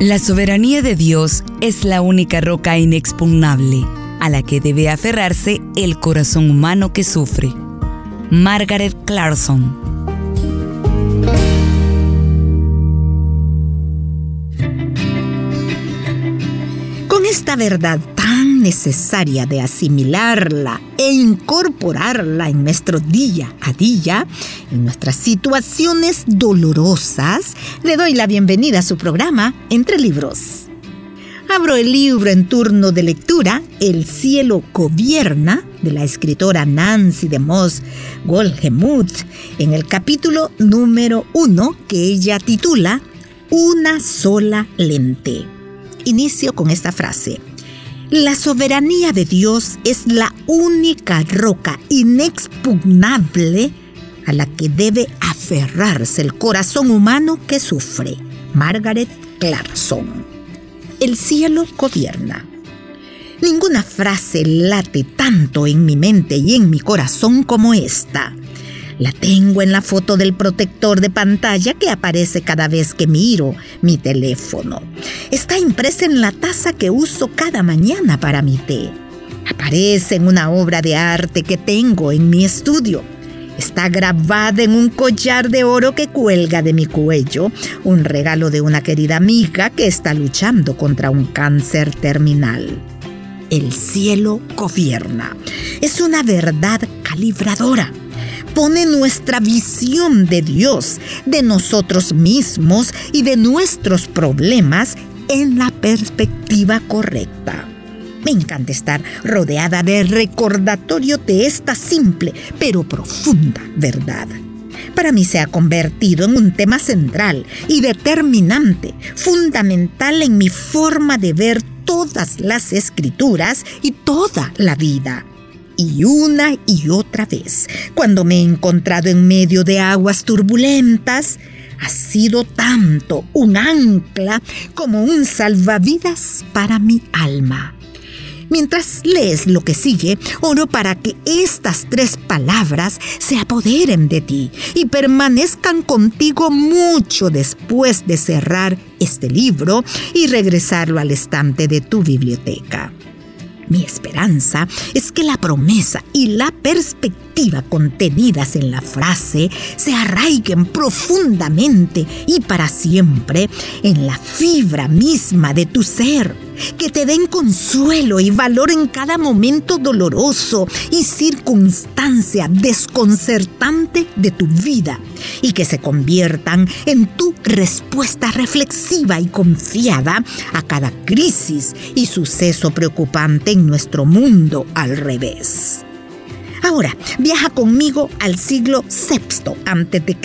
La soberanía de Dios es la única roca inexpugnable a la que debe aferrarse el corazón humano que sufre. Margaret Clarkson Con esta verdad necesaria de asimilarla e incorporarla en nuestro día a día, en nuestras situaciones dolorosas, le doy la bienvenida a su programa Entre Libros. Abro el libro en turno de lectura El cielo gobierna de la escritora Nancy de Moss en el capítulo número uno que ella titula Una sola lente. Inicio con esta frase. La soberanía de Dios es la única roca inexpugnable a la que debe aferrarse el corazón humano que sufre. Margaret Clarkson. El cielo gobierna. Ninguna frase late tanto en mi mente y en mi corazón como esta. La tengo en la foto del protector de pantalla que aparece cada vez que miro mi teléfono. Está impresa en la taza que uso cada mañana para mi té. Aparece en una obra de arte que tengo en mi estudio. Está grabada en un collar de oro que cuelga de mi cuello, un regalo de una querida amiga que está luchando contra un cáncer terminal. El cielo gobierna. Es una verdad calibradora pone nuestra visión de Dios, de nosotros mismos y de nuestros problemas en la perspectiva correcta. Me encanta estar rodeada de recordatorio de esta simple pero profunda verdad. Para mí se ha convertido en un tema central y determinante, fundamental en mi forma de ver todas las escrituras y toda la vida y una y otra vez, cuando me he encontrado en medio de aguas turbulentas, ha sido tanto un ancla como un salvavidas para mi alma. Mientras lees lo que sigue, oro para que estas tres palabras se apoderen de ti y permanezcan contigo mucho después de cerrar este libro y regresarlo al estante de tu biblioteca. Mi esperanza es que la promesa y la perspectiva contenidas en la frase se arraiguen profundamente y para siempre en la fibra misma de tu ser que te den consuelo y valor en cada momento doloroso y circunstancia desconcertante de tu vida y que se conviertan en tu respuesta reflexiva y confiada a cada crisis y suceso preocupante en nuestro mundo al revés. Ahora, viaja conmigo al siglo VI a.C.,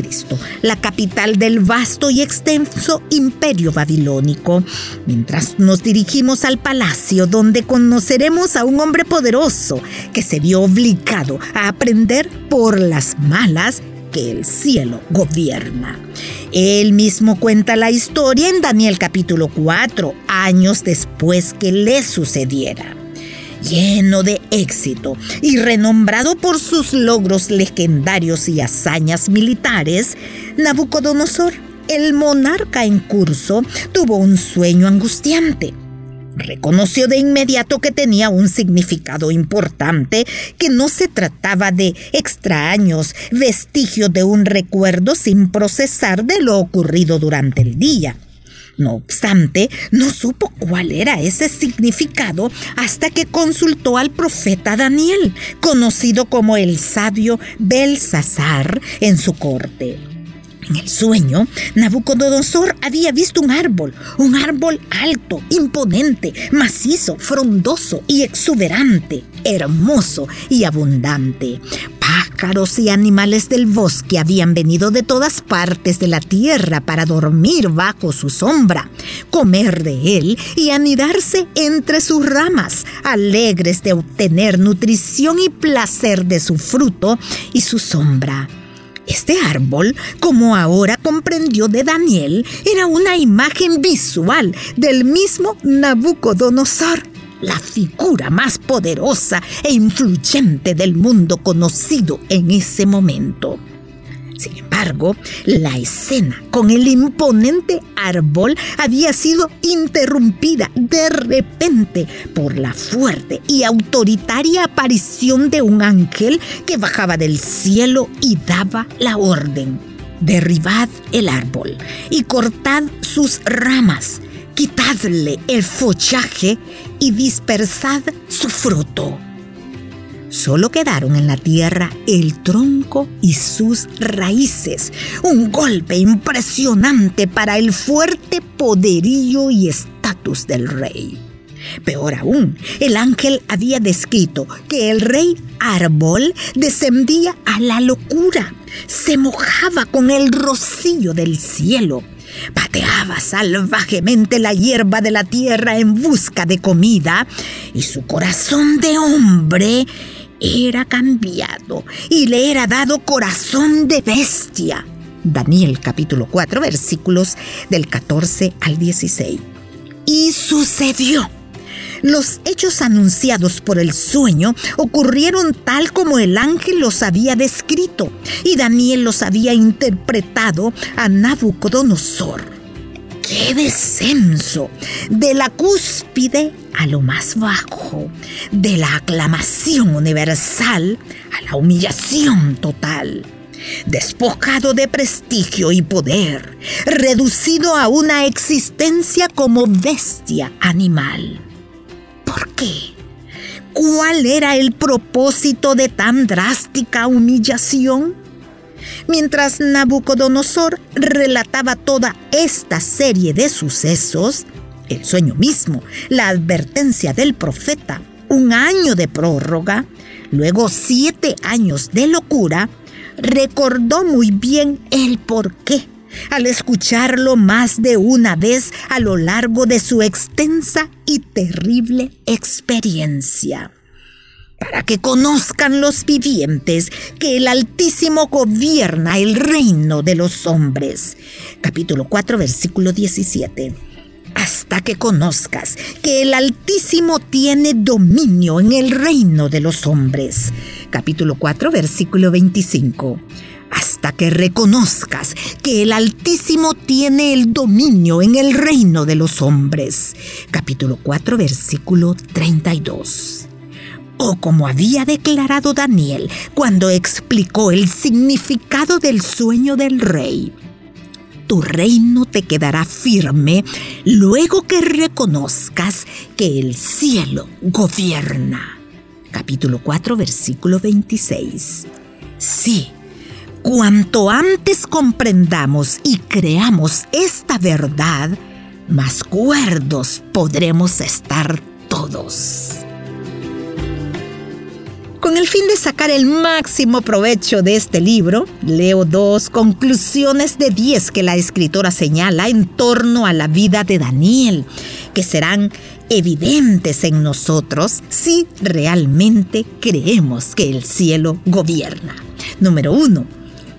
la capital del vasto y extenso imperio babilónico, mientras nos dirigimos al palacio donde conoceremos a un hombre poderoso que se vio obligado a aprender por las malas que el cielo gobierna. Él mismo cuenta la historia en Daniel capítulo 4, años después que le sucediera lleno de éxito y renombrado por sus logros legendarios y hazañas militares, Nabucodonosor, el monarca en curso, tuvo un sueño angustiante. Reconoció de inmediato que tenía un significado importante, que no se trataba de extraños vestigios de un recuerdo sin procesar de lo ocurrido durante el día. No obstante, no supo cuál era ese significado hasta que consultó al profeta Daniel, conocido como el sabio Belsasar en su corte. En el sueño, Nabucodonosor había visto un árbol, un árbol alto, imponente, macizo, frondoso y exuberante, hermoso y abundante. Pájaros y animales del bosque habían venido de todas partes de la tierra para dormir bajo su sombra, comer de él y anidarse entre sus ramas, alegres de obtener nutrición y placer de su fruto y su sombra. Este árbol, como ahora comprendió de Daniel, era una imagen visual del mismo Nabucodonosor, la figura más poderosa e influyente del mundo conocido en ese momento. Sin embargo, la escena con el imponente árbol había sido interrumpida de repente por la fuerte y autoritaria aparición de un ángel que bajaba del cielo y daba la orden. Derribad el árbol y cortad sus ramas, quitadle el follaje y dispersad su fruto. Solo quedaron en la tierra el tronco y sus raíces. Un golpe impresionante para el fuerte poderío y estatus del rey. Peor aún, el ángel había descrito que el rey árbol descendía a la locura, se mojaba con el rocío del cielo, pateaba salvajemente la hierba de la tierra en busca de comida y su corazón de hombre era cambiado y le era dado corazón de bestia. Daniel capítulo 4 versículos del 14 al 16. Y sucedió. Los hechos anunciados por el sueño ocurrieron tal como el ángel los había descrito y Daniel los había interpretado a Nabucodonosor. ¡Qué descenso! De la cúspide a lo más bajo, de la aclamación universal a la humillación total. Despojado de prestigio y poder, reducido a una existencia como bestia animal. ¿Por qué? ¿Cuál era el propósito de tan drástica humillación? Mientras Nabucodonosor relataba toda esta serie de sucesos, el sueño mismo, la advertencia del profeta, un año de prórroga, luego siete años de locura, recordó muy bien el porqué al escucharlo más de una vez a lo largo de su extensa y terrible experiencia para que conozcan los vivientes que el Altísimo gobierna el reino de los hombres. Capítulo 4, versículo 17. Hasta que conozcas que el Altísimo tiene dominio en el reino de los hombres. Capítulo 4, versículo 25 hasta que reconozcas que el Altísimo tiene el dominio en el reino de los hombres. Capítulo 4, versículo 32 o como había declarado Daniel cuando explicó el significado del sueño del rey. Tu reino te quedará firme luego que reconozcas que el cielo gobierna. Capítulo 4, versículo 26. Sí, cuanto antes comprendamos y creamos esta verdad, más cuerdos podremos estar todos. Con el fin de sacar el máximo provecho de este libro, leo dos conclusiones de diez que la escritora señala en torno a la vida de Daniel, que serán evidentes en nosotros si realmente creemos que el cielo gobierna. Número uno,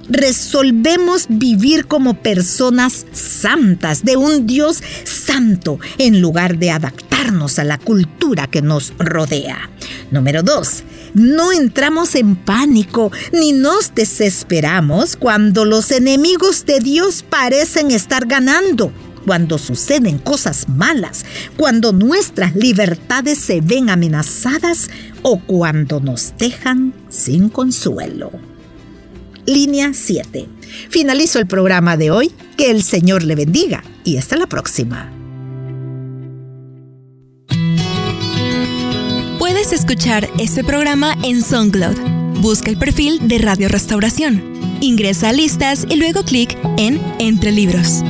resolvemos vivir como personas santas de un Dios santo en lugar de adaptarnos a la cultura que nos rodea. Número dos, no entramos en pánico ni nos desesperamos cuando los enemigos de Dios parecen estar ganando, cuando suceden cosas malas, cuando nuestras libertades se ven amenazadas o cuando nos dejan sin consuelo. Línea 7. Finalizo el programa de hoy. Que el Señor le bendiga y hasta la próxima. Puedes escuchar este programa en SoundCloud. Busca el perfil de Radio Restauración. Ingresa a listas y luego clic en Entre Libros.